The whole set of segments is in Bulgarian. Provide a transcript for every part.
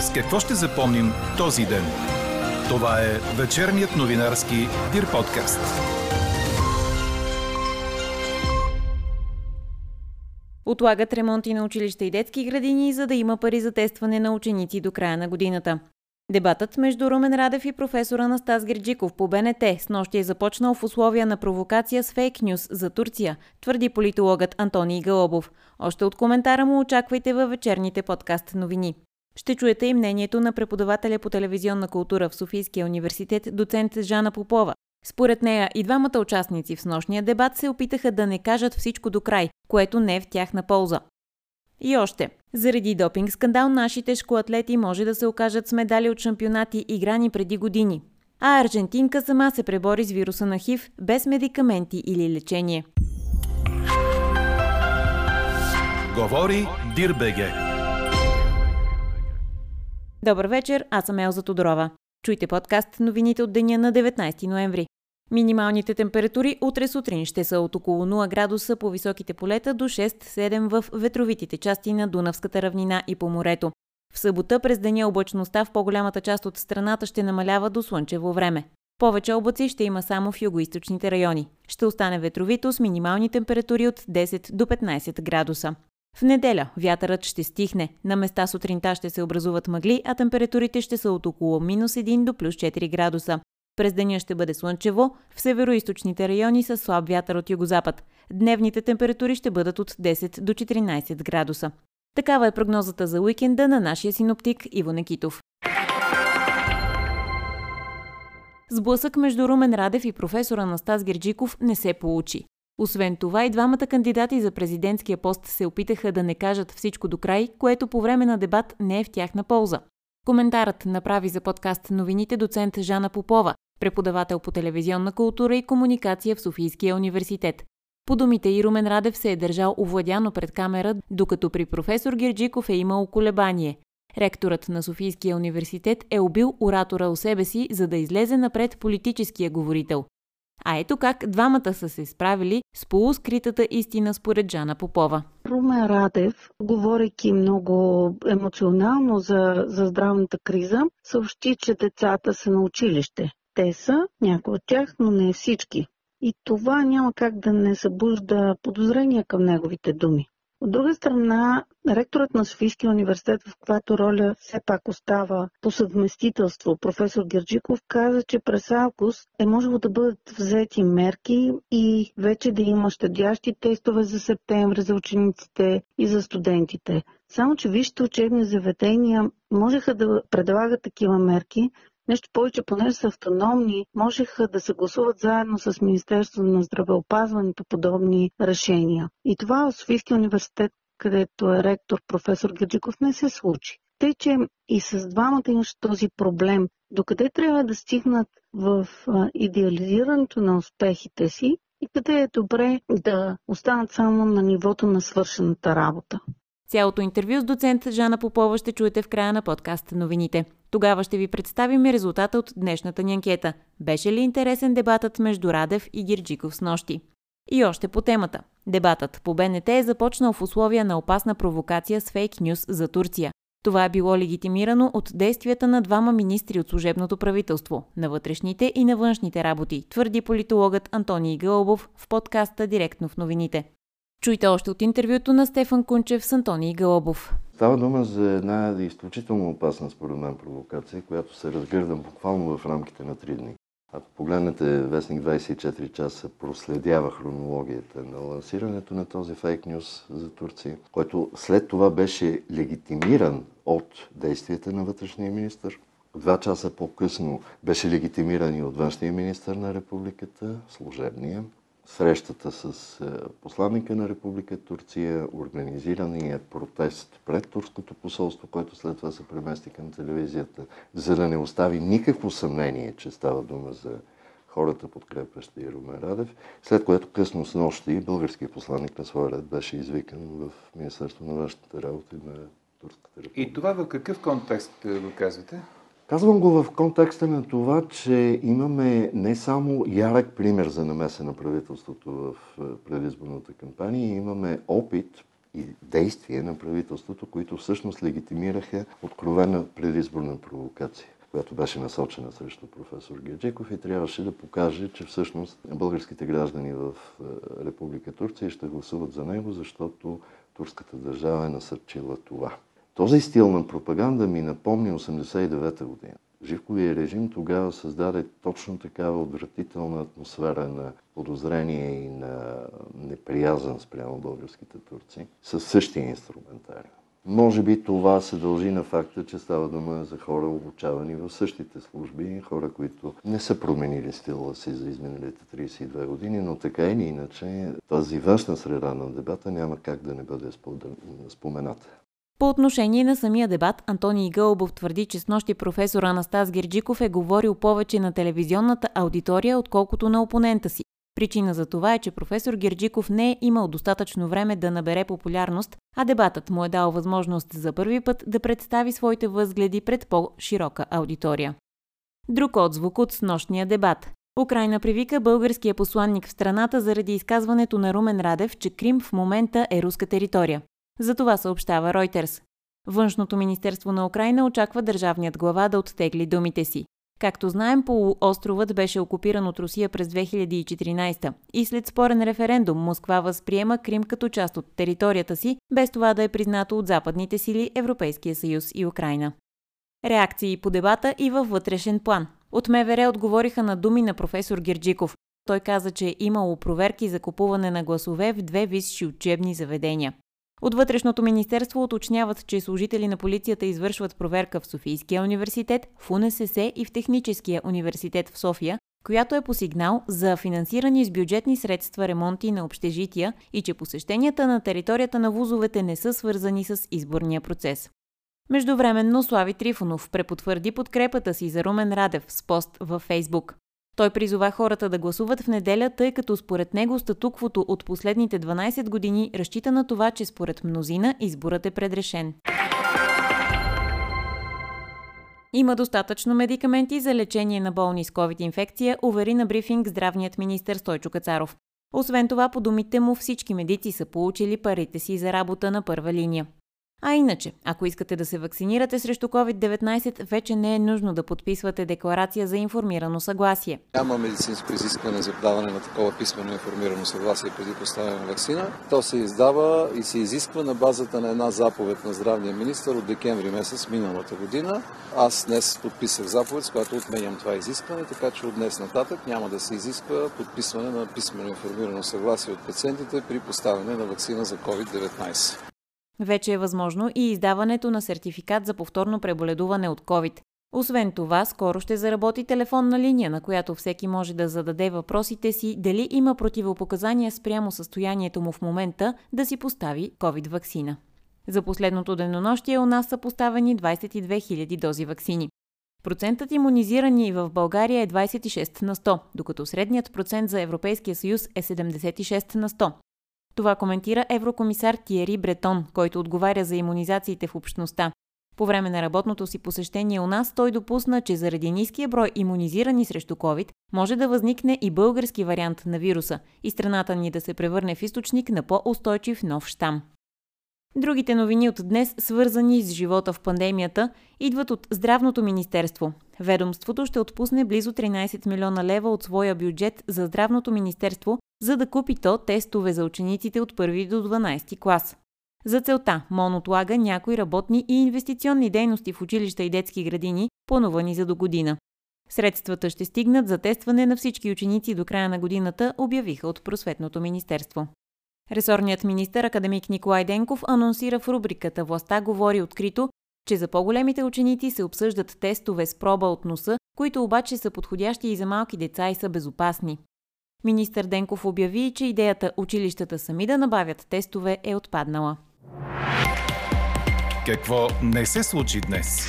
С какво ще запомним този ден? Това е вечерният новинарски Дир подкаст. Отлагат ремонти на училища и детски градини, за да има пари за тестване на ученици до края на годината. Дебатът между Румен Радев и професора Настас Герджиков по БНТ с нощи е започнал в условия на провокация с фейк нюс за Турция, твърди политологът Антоний Галобов. Още от коментара му очаквайте във вечерните подкаст новини. Ще чуете и мнението на преподавателя по телевизионна култура в Софийския университет, доцент Жана Попова. Според нея и двамата участници в нощния дебат се опитаха да не кажат всичко до край, което не е в тяхна полза. И още. Заради допинг скандал нашите шкоатлети може да се окажат с медали от шампионати играни преди години. А аржентинка сама се пребори с вируса на ХИВ без медикаменти или лечение. Говори Дирбеге. Добър вечер, аз съм Елза Тодорова. Чуйте подкаст новините от деня на 19 ноември. Минималните температури утре сутрин ще са от около 0 градуса по високите полета до 6-7 в ветровитите части на Дунавската равнина и по морето. В събота през деня облачността в по-голямата част от страната ще намалява до слънчево време. Повече облаци ще има само в югоисточните райони. Ще остане ветровито с минимални температури от 10 до 15 градуса. В неделя вятърът ще стихне. На места сутринта ще се образуват мъгли, а температурите ще са от около минус 1 до плюс 4 градуса. През деня ще бъде слънчево, в североизточните райони с слаб вятър от югозапад. Дневните температури ще бъдат от 10 до 14 градуса. Такава е прогнозата за уикенда на нашия синоптик Иво Некитов. Сблъсък между Румен Радев и професора Настас Герджиков не се получи. Освен това и двамата кандидати за президентския пост се опитаха да не кажат всичко до край, което по време на дебат не е в тяхна полза. Коментарът направи за подкаст новините доцент Жана Попова, преподавател по телевизионна култура и комуникация в Софийския университет. По думите и Румен Радев се е държал овладяно пред камера, докато при професор Герджиков е имал колебание. Ректорът на Софийския университет е убил оратора у себе си, за да излезе напред политическия говорител. А ето как двамата са се справили с полускритата истина според Жана Попова. Румен Радев, говорейки много емоционално за, за здравната криза, съобщи, че децата са на училище. Те са, някои от тях, но не всички. И това няма как да не събужда подозрения към неговите думи. От друга страна, ректорът на Софийския университет, в която роля все пак остава по съвместителство, професор Герджиков, каза, че през август е можело да бъдат взети мерки и вече да има щадящи тестове за септември за учениците и за студентите. Само, че вижте учебни заведения можеха да предлагат такива мерки, Нещо повече, понеже са автономни, можеха да съгласуват заедно с Министерството на здравеопазването подобни решения. И това в Софийския университет, където е ректор професор Герджиков, не се случи. Тъй, че и с двамата имаше този проблем. Докъде трябва да стигнат в идеализирането на успехите си и къде е добре да останат само на нивото на свършената работа. Цялото интервю с доцент Жана Попова ще чуете в края на подкаст новините. Тогава ще ви представим резултата от днешната ни анкета. Беше ли интересен дебатът между Радев и Гирджиков с нощи? И още по темата. Дебатът по БНТ е започнал в условия на опасна провокация с фейк нюс за Турция. Това е било легитимирано от действията на двама министри от служебното правителство – на вътрешните и на външните работи, твърди политологът Антоний Гълбов в подкаста Директно в новините. Чуйте още от интервюто на Стефан Кунчев с Антоний Галобов. Става дума за една изключително опасна според мен провокация, която се разгърда буквално в рамките на 3 дни. Ако погледнете Вестник 24 часа, проследява хронологията на лансирането на този фейк нюс за Турция, който след това беше легитимиран от действията на вътрешния министр. Два часа по-късно беше легитимиран и от външния министр на републиката, служебния срещата с е, посланника на Република Турция, организирания протест пред турското посолство, който след това се премести към телевизията, за да не остави никакво съмнение, че става дума за хората, подкрепящи Румен Радев, след което късно с нощи българският посланник на своя ред беше извикан в Министерство на външните работи на Турската република. И това в какъв контекст го казвате? Казвам го в контекста на това, че имаме не само ярък пример за намеса на правителството в е, предизборната кампания, имаме опит и действия на правителството, които всъщност легитимираха откровена предизборна провокация която беше насочена срещу професор Геджиков и трябваше да покаже, че всъщност българските граждани в е, Република Турция ще гласуват за него, защото турската държава е насърчила това. Този стил на пропаганда ми напомни 89-та година. Живковия режим тогава създаде точно такава отвратителна атмосфера на подозрение и на неприязан спрямо българските турци със същия инструментариум. Може би това се дължи на факта, че става дума за хора обучавани в същите служби, хора, които не са променили стила си за изминалите 32 години, но така или иначе тази външна среда на дебата няма как да не бъде спомената. По отношение на самия дебат, Антоний Гълбов твърди, че с нощи професор Анастас Герджиков е говорил повече на телевизионната аудитория, отколкото на опонента си. Причина за това е, че професор Герджиков не е имал достатъчно време да набере популярност, а дебатът му е дал възможност за първи път да представи своите възгледи пред по-широка аудитория. Друг отзвук от снощния дебат. Украина привика българския посланник в страната заради изказването на Румен Радев, че Крим в момента е руска територия. За това съобщава Ройтерс. Външното министерство на Украина очаква държавният глава да оттегли думите си. Както знаем, полуостровът беше окупиран от Русия през 2014 и след спорен референдум Москва възприема Крим като част от територията си, без това да е признато от западните сили Европейския съюз и Украина. Реакции по дебата и във вътрешен план. От МВР отговориха на думи на професор Герджиков. Той каза, че е имало проверки за купуване на гласове в две висши учебни заведения. От Вътрешното министерство уточняват, че служители на полицията извършват проверка в Софийския университет, в УНСС и в Техническия университет в София, която е по сигнал за финансирани с бюджетни средства ремонти на общежития и че посещенията на територията на вузовете не са свързани с изборния процес. Междувременно Слави Трифонов препотвърди подкрепата си за Румен Радев с пост във Фейсбук. Той призова хората да гласуват в неделя, тъй като според него статуквото от последните 12 години разчита на това, че според мнозина изборът е предрешен. Има достатъчно медикаменти за лечение на болни с COVID-инфекция, увери на брифинг здравният министр Стойчо Кацаров. Освен това, по думите му, всички медици са получили парите си за работа на първа линия. А иначе, ако искате да се вакцинирате срещу COVID-19, вече не е нужно да подписвате декларация за информирано съгласие. Няма медицинско изискване за даване на такова писмено информирано съгласие преди поставяне на вакцина. То се издава и се изисква на базата на една заповед на здравния министр от декември месец миналата година. Аз днес подписах заповед, с която отменям това изискване, така че от днес нататък няма да се изисква подписване на писмено информирано съгласие от пациентите при поставяне на вакцина за COVID-19. Вече е възможно и издаването на сертификат за повторно преболедуване от COVID. Освен това, скоро ще заработи телефонна линия, на която всеки може да зададе въпросите си дали има противопоказания спрямо състоянието му в момента да си постави COVID-вакцина. За последното денонощие у нас са поставени 22 000 дози вакцини. Процентът иммунизирани в България е 26 на 100, докато средният процент за Европейския съюз е 76 на 100. Това коментира еврокомисар Тиери Бретон, който отговаря за иммунизациите в общността. По време на работното си посещение у нас той допусна, че заради ниския брой иммунизирани срещу COVID може да възникне и български вариант на вируса и страната ни да се превърне в източник на по-устойчив нов щам. Другите новини от днес, свързани с живота в пандемията, идват от Здравното министерство. Ведомството ще отпусне близо 13 милиона лева от своя бюджет за Здравното министерство, за да купи то тестове за учениците от 1 до 12 клас. За целта МОН отлага някои работни и инвестиционни дейности в училища и детски градини, планувани за до година. Средствата ще стигнат за тестване на всички ученици до края на годината, обявиха от Просветното министерство. Ресорният министр академик Николай Денков анонсира в рубриката Властта говори открито, че за по-големите ученици се обсъждат тестове с проба от носа, които обаче са подходящи и за малки деца и са безопасни. Министър Денков обяви, че идеята училищата сами да набавят тестове е отпаднала. Какво не се случи днес?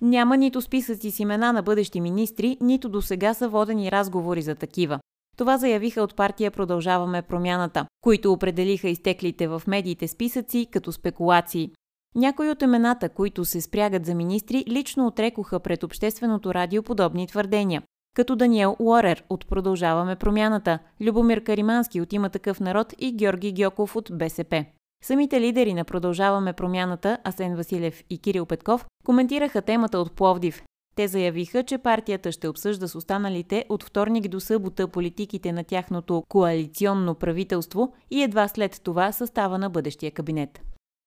Няма нито списъци с имена на бъдещи министри, нито до сега са водени разговори за такива. Това заявиха от партия Продължаваме промяната, които определиха изтеклите в медиите списъци като спекулации. Някои от имената, които се спрягат за министри, лично отрекоха пред Общественото радио подобни твърдения. като Даниел Уорер от Продължаваме промяната, Любомир Каримански от Има такъв народ и Георги Гьоков от БСП. Самите лидери на Продължаваме промяната, Асен Василев и Кирил Петков, коментираха темата от Пловдив. Те заявиха, че партията ще обсъжда с останалите от вторник до събота политиките на тяхното коалиционно правителство и едва след това състава на бъдещия кабинет.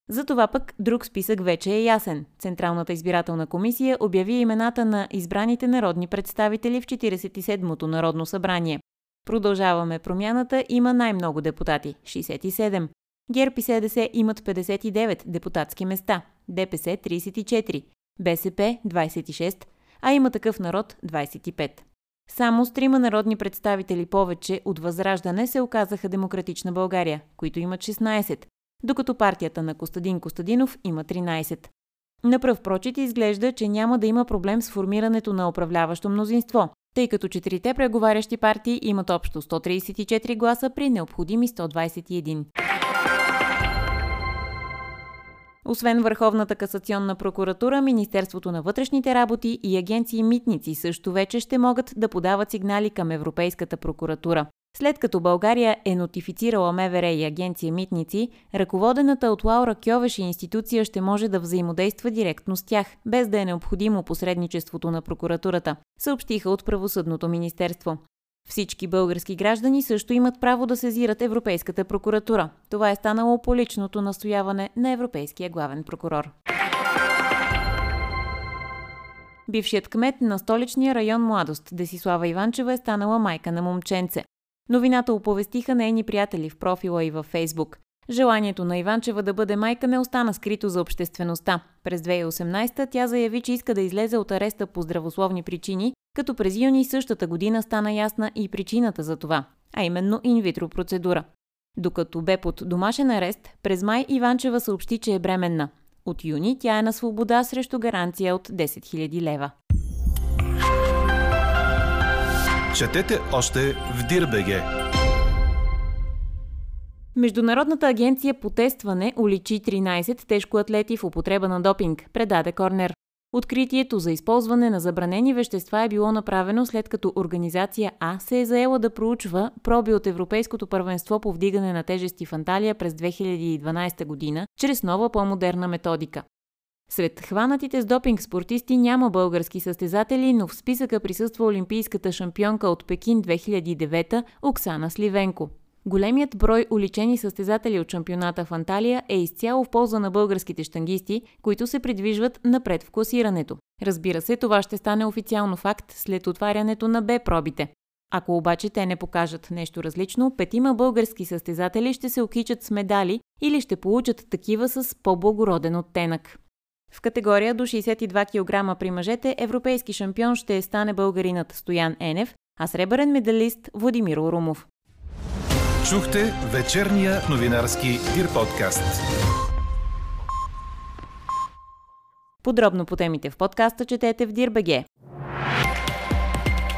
За това пък друг списък вече е ясен. Централната избирателна комисия обяви имената на избраните народни представители в 47-то Народно събрание. Продължаваме промяната има най-много депутати – 67. ГЕРБ и СДС имат 59 депутатски места, ДПС 34, БСП 26, а има такъв народ 25. Само с трима народни представители повече от Възраждане се оказаха Демократична България, които имат 16, докато партията на Костадин Костадинов има 13. На пръв прочит изглежда, че няма да има проблем с формирането на управляващо мнозинство, тъй като четирите преговарящи партии имат общо 134 гласа при необходими 121. Освен Върховната касационна прокуратура, Министерството на вътрешните работи и агенции Митници също вече ще могат да подават сигнали към Европейската прокуратура. След като България е нотифицирала МВР и агенция Митници, ръководената от Лаура Кьовеш институция ще може да взаимодейства директно с тях, без да е необходимо посредничеството на прокуратурата, съобщиха от Правосъдното министерство. Всички български граждани също имат право да сезират Европейската прокуратура. Това е станало по личното настояване на Европейския главен прокурор. Бившият кмет на столичния район Младост, Десислава Иванчева, е станала майка на момченце. Новината оповестиха нейни приятели в профила и във Фейсбук. Желанието на Иванчева да бъде майка не остана скрито за обществеността. През 2018 тя заяви, че иска да излезе от ареста по здравословни причини, като през юни същата година стана ясна и причината за това, а именно инвитро процедура. Докато бе под домашен арест, през май Иванчева съобщи, че е бременна. От юни тя е на свобода срещу гаранция от 10 000 лева. Четете още в Дирбеге. Международната агенция по тестване уличи 13 тежкоатлети в употреба на допинг, предаде Корнер. Откритието за използване на забранени вещества е било направено след като организация А се е заела да проучва проби от Европейското първенство по вдигане на тежести в Анталия през 2012 година, чрез нова по-модерна методика. Сред хванатите с допинг спортисти няма български състезатели, но в списъка присъства олимпийската шампионка от Пекин 2009 Оксана Сливенко. Големият брой уличени състезатели от шампионата в Анталия е изцяло в полза на българските штангисти, които се придвижват напред в класирането. Разбира се, това ще стане официално факт след отварянето на Б-пробите. Ако обаче те не покажат нещо различно, петима български състезатели ще се окичат с медали или ще получат такива с по-благороден оттенък. В категория до 62 кг при мъжете европейски шампион ще стане българинът Стоян Енев, а сребърен медалист Владимир Орумов. Чухте вечерния новинарски Дир подкаст. Подробно по темите в подкаста четете в Дирбеге.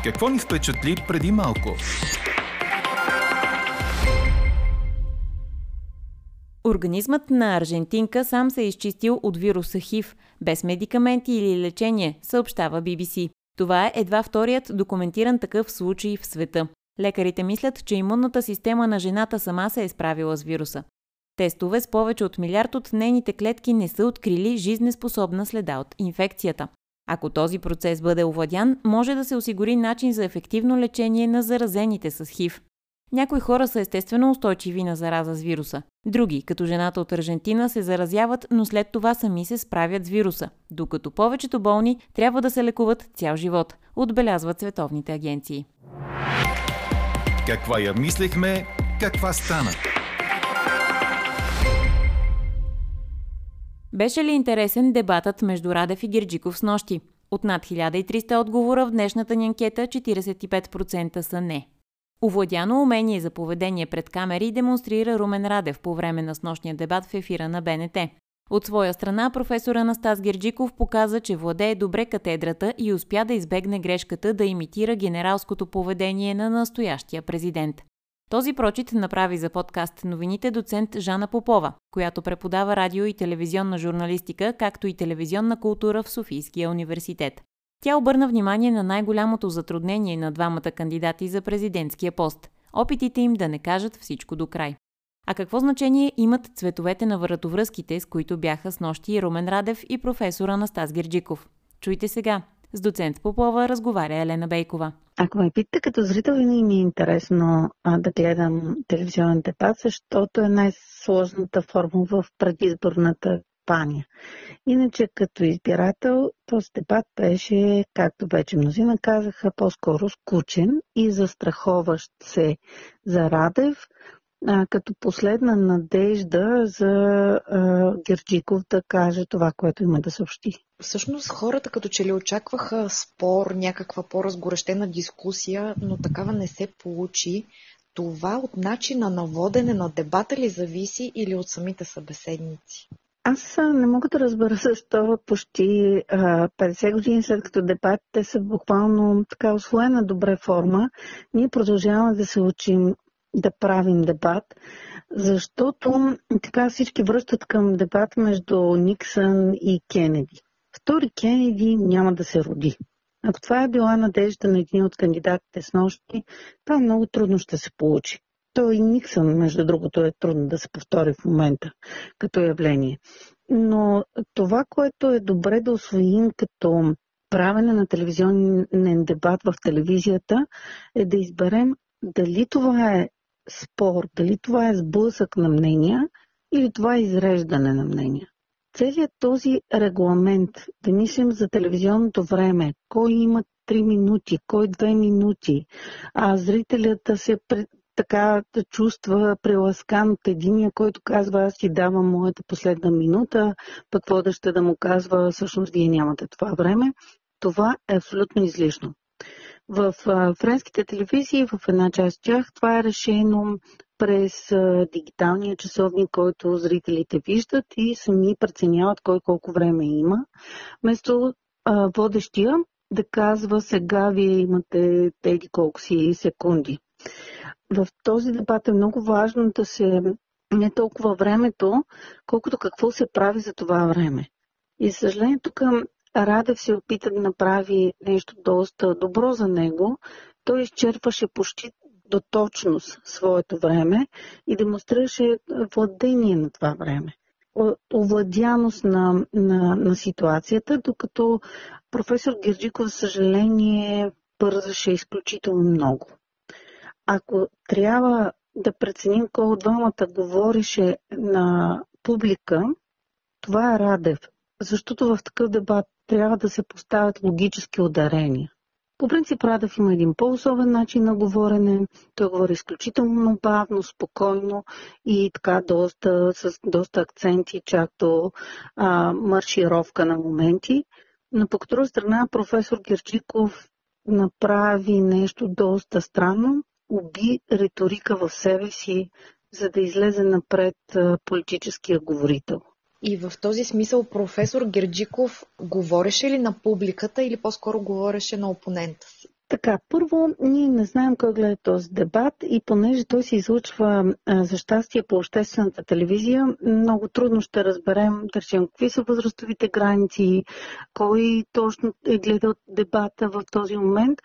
Какво ни впечатли преди малко? Организмът на аржентинка сам се е изчистил от вируса ХИВ, без медикаменти или лечение, съобщава BBC. Това е едва вторият документиран такъв случай в света. Лекарите мислят, че имунната система на жената сама се е справила с вируса. Тестове с повече от милиард от нейните клетки не са открили жизнеспособна следа от инфекцията. Ако този процес бъде овладян, може да се осигури начин за ефективно лечение на заразените с ХИВ. Някои хора са естествено устойчиви на зараза с вируса. Други, като жената от Аржентина, се заразяват, но след това сами се справят с вируса, докато повечето болни трябва да се лекуват цял живот, отбелязват световните агенции. Каква я мислехме, каква стана? Беше ли интересен дебатът между Радев и Гирджиков с нощи? От над 1300 отговора в днешната ни анкета 45% са не. Овладяно умение за поведение пред камери демонстрира Румен Радев по време на снощния дебат в ефира на БНТ. От своя страна професор Анастас Герджиков показа, че владее добре катедрата и успя да избегне грешката да имитира генералското поведение на настоящия президент. Този прочит направи за подкаст новините доцент Жана Попова, която преподава радио и телевизионна журналистика, както и телевизионна култура в Софийския университет. Тя обърна внимание на най-голямото затруднение на двамата кандидати за президентския пост – опитите им да не кажат всичко до край. А какво значение имат цветовете на вратовръзките, с които бяха с нощи Румен Радев и професор Анастас Герджиков? Чуйте сега. С доцент Попова разговаря Елена Бейкова. Ако ме питате като зрител, винаги ми е интересно а, да гледам телевизионен дебат, защото е най-сложната форма в предизборната кампания. Иначе като избирател този дебат беше, както вече мнозина казаха, по-скоро скучен и застраховащ се за Радев, а, като последна надежда за а, Герджиков да каже това, което има да съобщи. Всъщност хората като че ли очакваха спор, някаква по-разгорещена дискусия, но такава не се получи. Това от начина на водене на дебата ли зависи или от самите събеседници? Аз не мога да разбера защо почти а, 50 години след като дебатите са буквално така освоена добре форма, ние продължаваме да се учим да правим дебат, защото така всички връщат към дебат между Никсън и Кенеди. Втори Кенеди няма да се роди. Ако това е била надежда на един от кандидатите с нощи, това много трудно ще се получи. Той и Никсън, между другото, е трудно да се повтори в момента като явление. Но това, което е добре да освоим като правене на телевизионен дебат в телевизията, е да изберем дали това е спор, дали това е сблъсък на мнения или това е изреждане на мнения. Целият този регламент, да мислим за телевизионното време, кой има 3 минути, кой 2 минути, а зрителят да се така чувства преласкан от единия, който казва аз ти давам моята последна минута, пък водеща да му казва всъщност вие нямате това време. Това е абсолютно излишно. В френските телевизии, в една част от тях, това е решено през дигиталния часовник, който зрителите виждат и сами преценяват кой колко време има. Вместо водещия да казва сега вие имате тези колко си секунди в този дебат е много важно да се не толкова времето, колкото какво се прави за това време. И съжаление тук Радев се опита да направи нещо доста добро за него. Той изчерпваше почти до точност своето време и демонстрираше владение на това време. Овладяност на, на, на ситуацията, докато професор Герджиков, за съжаление, бързаше изключително много. Ако трябва да преценим кой от двамата говореше на публика, това е Радев. Защото в такъв дебат трябва да се поставят логически ударения. По принцип Радев има един по-особен начин на говорене. Той говори изключително бавно, спокойно и така доста, с доста акценти, чак до а, маршировка на моменти. Но по друга страна професор Герчиков направи нещо доста странно уби риторика в себе си, за да излезе напред политическия говорител. И в този смисъл професор Герджиков говореше ли на публиката или по-скоро говореше на опонента си? Така, първо, ние не знаем кой гледа този дебат и понеже той се излучва за щастие по обществената телевизия, много трудно ще разберем, да речем, какви са възрастовите граници, кой точно е гледал дебата в този момент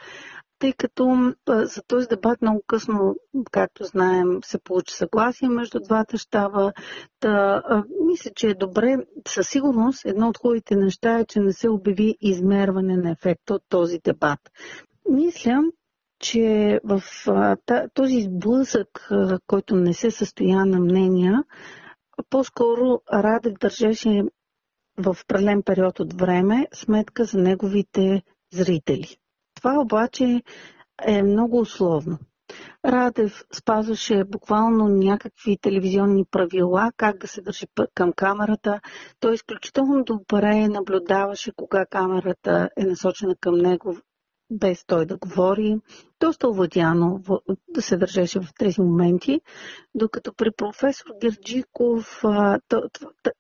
тъй като за този дебат много късно, както знаем, се получи съгласие между двата щаба. Та, мисля, че е добре. Със сигурност едно от хубавите неща е, че не се обяви измерване на ефекта от този дебат. Мисля, че в този сблъсък, който не се състоя на мнения, по-скоро Радев държеше в определен период от време сметка за неговите зрители. Това обаче е много условно. Радев спазваше буквално някакви телевизионни правила, как да се държи към камерата. Той изключително добре наблюдаваше кога камерата е насочена към него, без той да говори. Доста овладяно да се държеше в тези моменти, докато при професор Герджиков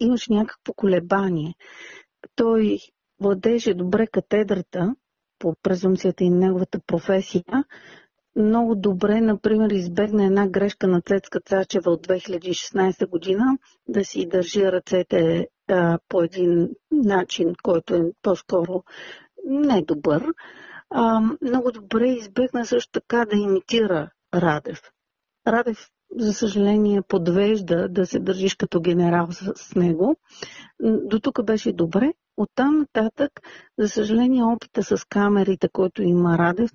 имаше някакво колебание. Той владеше добре катедрата, по презумцията и неговата професия, много добре, например, избегна една грешка на Цецка Цачева от 2016 година, да си държи ръцете а, по един начин, който е по-скоро недобър. А, много добре избегна също така да имитира Радев. Радев, за съжаление, подвежда да се държиш като генерал с, него. До тук беше добре. Оттам нататък, за съжаление, опита с камерите, който има Радев,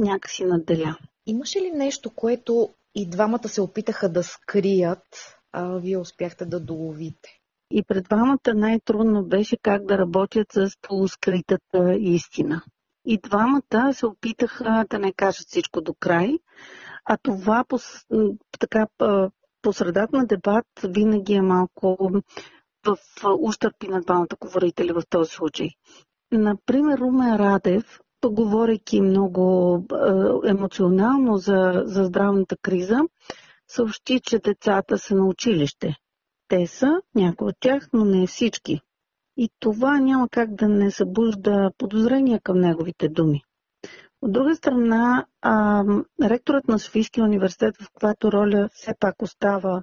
някакси надделя. Имаше ли нещо, което и двамата се опитаха да скрият, а вие успяхте да доловите? И пред двамата най-трудно беше как да работят с полускритата истина. И двамата се опитаха да не кажат всичко до край, а това по, така, по средата на дебат винаги е малко в ущърпи на двамата говорители в този случай. Например, Румен Радев, говорейки много емоционално за, за здравната криза, съобщи, че децата са на училище. Те са, някои от тях, но не всички. И това няма как да не събужда подозрения към неговите думи. От друга страна, а, ректорът на Софийския университет, в която роля все пак остава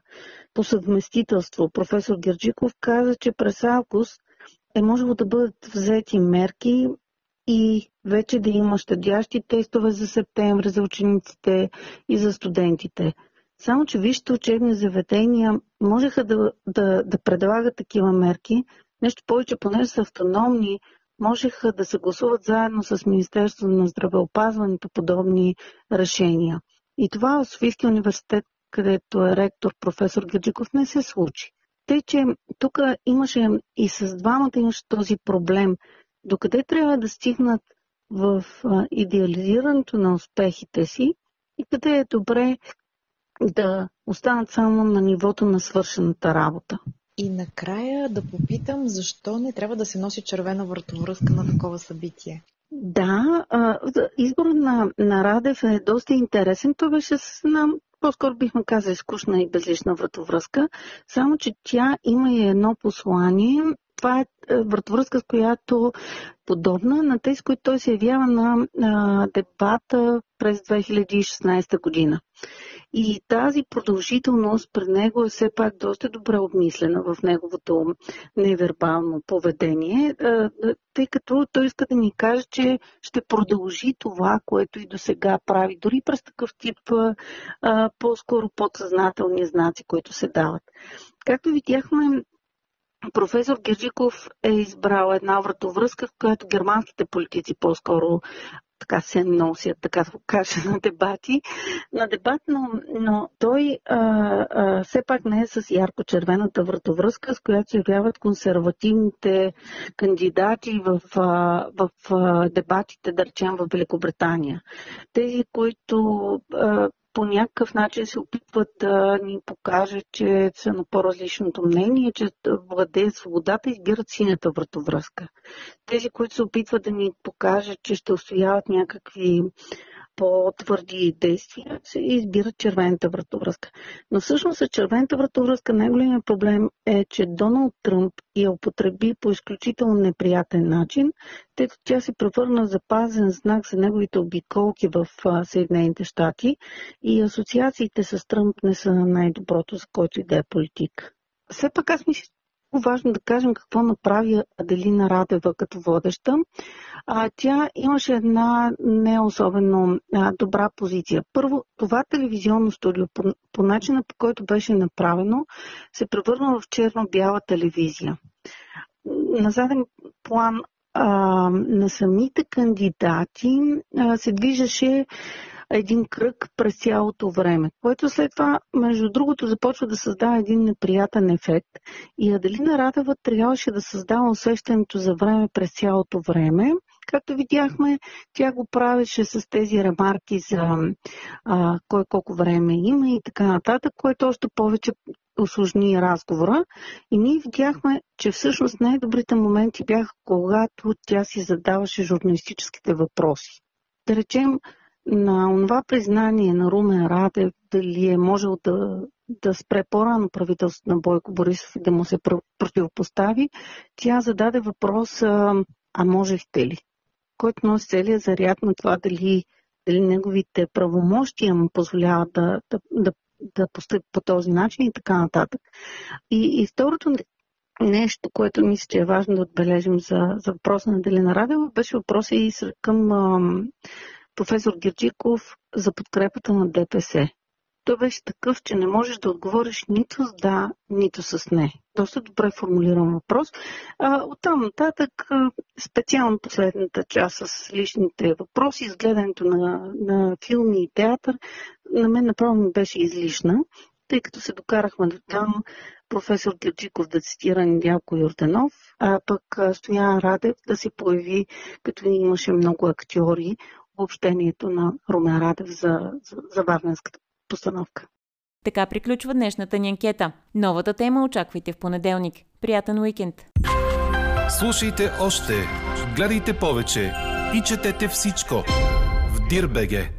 по съвместителство, професор Герджиков, каза, че през август е можело да бъдат взети мерки и вече да има щадящи тестове за септември за учениците и за студентите. Само, че вижте учебни заведения можеха да, да, да предлагат такива мерки. Нещо повече, понеже са автономни, можеха да съгласуват заедно с Министерството на здравеопазването подобни решения. И това в Софийския университет, където е ректор професор Гаджиков, не се случи. Тъй, че тук имаше и с двамата имаше този проблем. Докъде трябва да стигнат в идеализирането на успехите си и къде е добре да останат само на нивото на свършената работа. И накрая да попитам, защо не трябва да се носи червена вратовръзка на такова събитие? Да, избор на, на Радев е доста интересен. Това беше с една, по-скоро бихме казали, скучна и безлична вратовръзка, само че тя има и едно послание. Това е, е вратовръзка, с която подобна на тези, които той се явява на, на дебата през 2016 година. И тази продължителност пред него е все пак доста добре обмислена в неговото невербално поведение, тъй като той иска да ни каже, че ще продължи това, което и до сега прави, дори през такъв тип по-скоро подсъзнателни знаци, които се дават. Както видяхме, Професор Герджиков е избрал една вратовръзка, в която германските политици по-скоро така се носят, така да кажа, на дебати. На дебат, но, но той а, а, все пак не е с ярко-червената вратовръзка, с която се явяват консервативните кандидати в, а, в а, дебатите, да речем, в Великобритания. Тези, които а, по някакъв начин се опитват да ни покажат, че са на по-различното мнение, че владеят свободата, избират синята вратовръзка. Тези, които се опитват да ни покажат, че ще устояват някакви по-твърди действия, се избират червената вратовръзка. Но всъщност с червената вратовръзка най-големият проблем е, че Доналд Тръмп я употреби по изключително неприятен начин, тъй като тя се превърна в запазен знак за неговите обиколки в Съединените щати и асоциациите с Тръмп не са най-доброто, за който и да е политик. Все пак аз мисля, важно да кажем какво направи Аделина Радева като водеща. А, тя имаше една не особено а, добра позиция. Първо, това телевизионно студио, по, по начина по който беше направено, се превърна в черно-бяла телевизия. На заден план а, на самите кандидати а, се движеше един кръг през цялото време, което след това, между другото, започва да създава един неприятен ефект. И Аделина Радева трябваше да създава усещането за време през цялото време. Както видяхме, тя го правеше с тези ремарки за а, кой колко време има и така нататък, което още повече осложни разговора. И ние видяхме, че всъщност най-добрите моменти бяха, когато тя си задаваше журналистическите въпроси. Да речем, на това признание на Румен Радев, дали е можел да, да спре по-рано правителството на Бойко Борисов и да му се противопостави, тя зададе въпрос, а, можехте ли? Който носи целият заряд на това дали, дали неговите правомощия му позволяват да, да, да, да постъпи по този начин и така нататък. И, и второто нещо, което мисля, че е важно да отбележим за, за въпроса на Делина Радева, беше въпроса и към а, професор Герджиков за подкрепата на ДПС. Той беше такъв, че не можеш да отговориш нито с да, нито с не. Доста добре формулиран въпрос. А, оттам нататък, специално последната част с личните въпроси, изгледането на, на филми и театър, на мен направо ми беше излишна, тъй като се докарахме до там професор Герджиков да цитира Недялко Йорданов, а пък Стоян Радев да се появи, като имаше много актьори, общението на Румен Радев за, за, за Варненската постановка. Така приключва днешната ни анкета. Новата тема очаквайте в понеделник. Приятен уикенд! Слушайте още, гледайте повече и четете всичко в Дирбеге.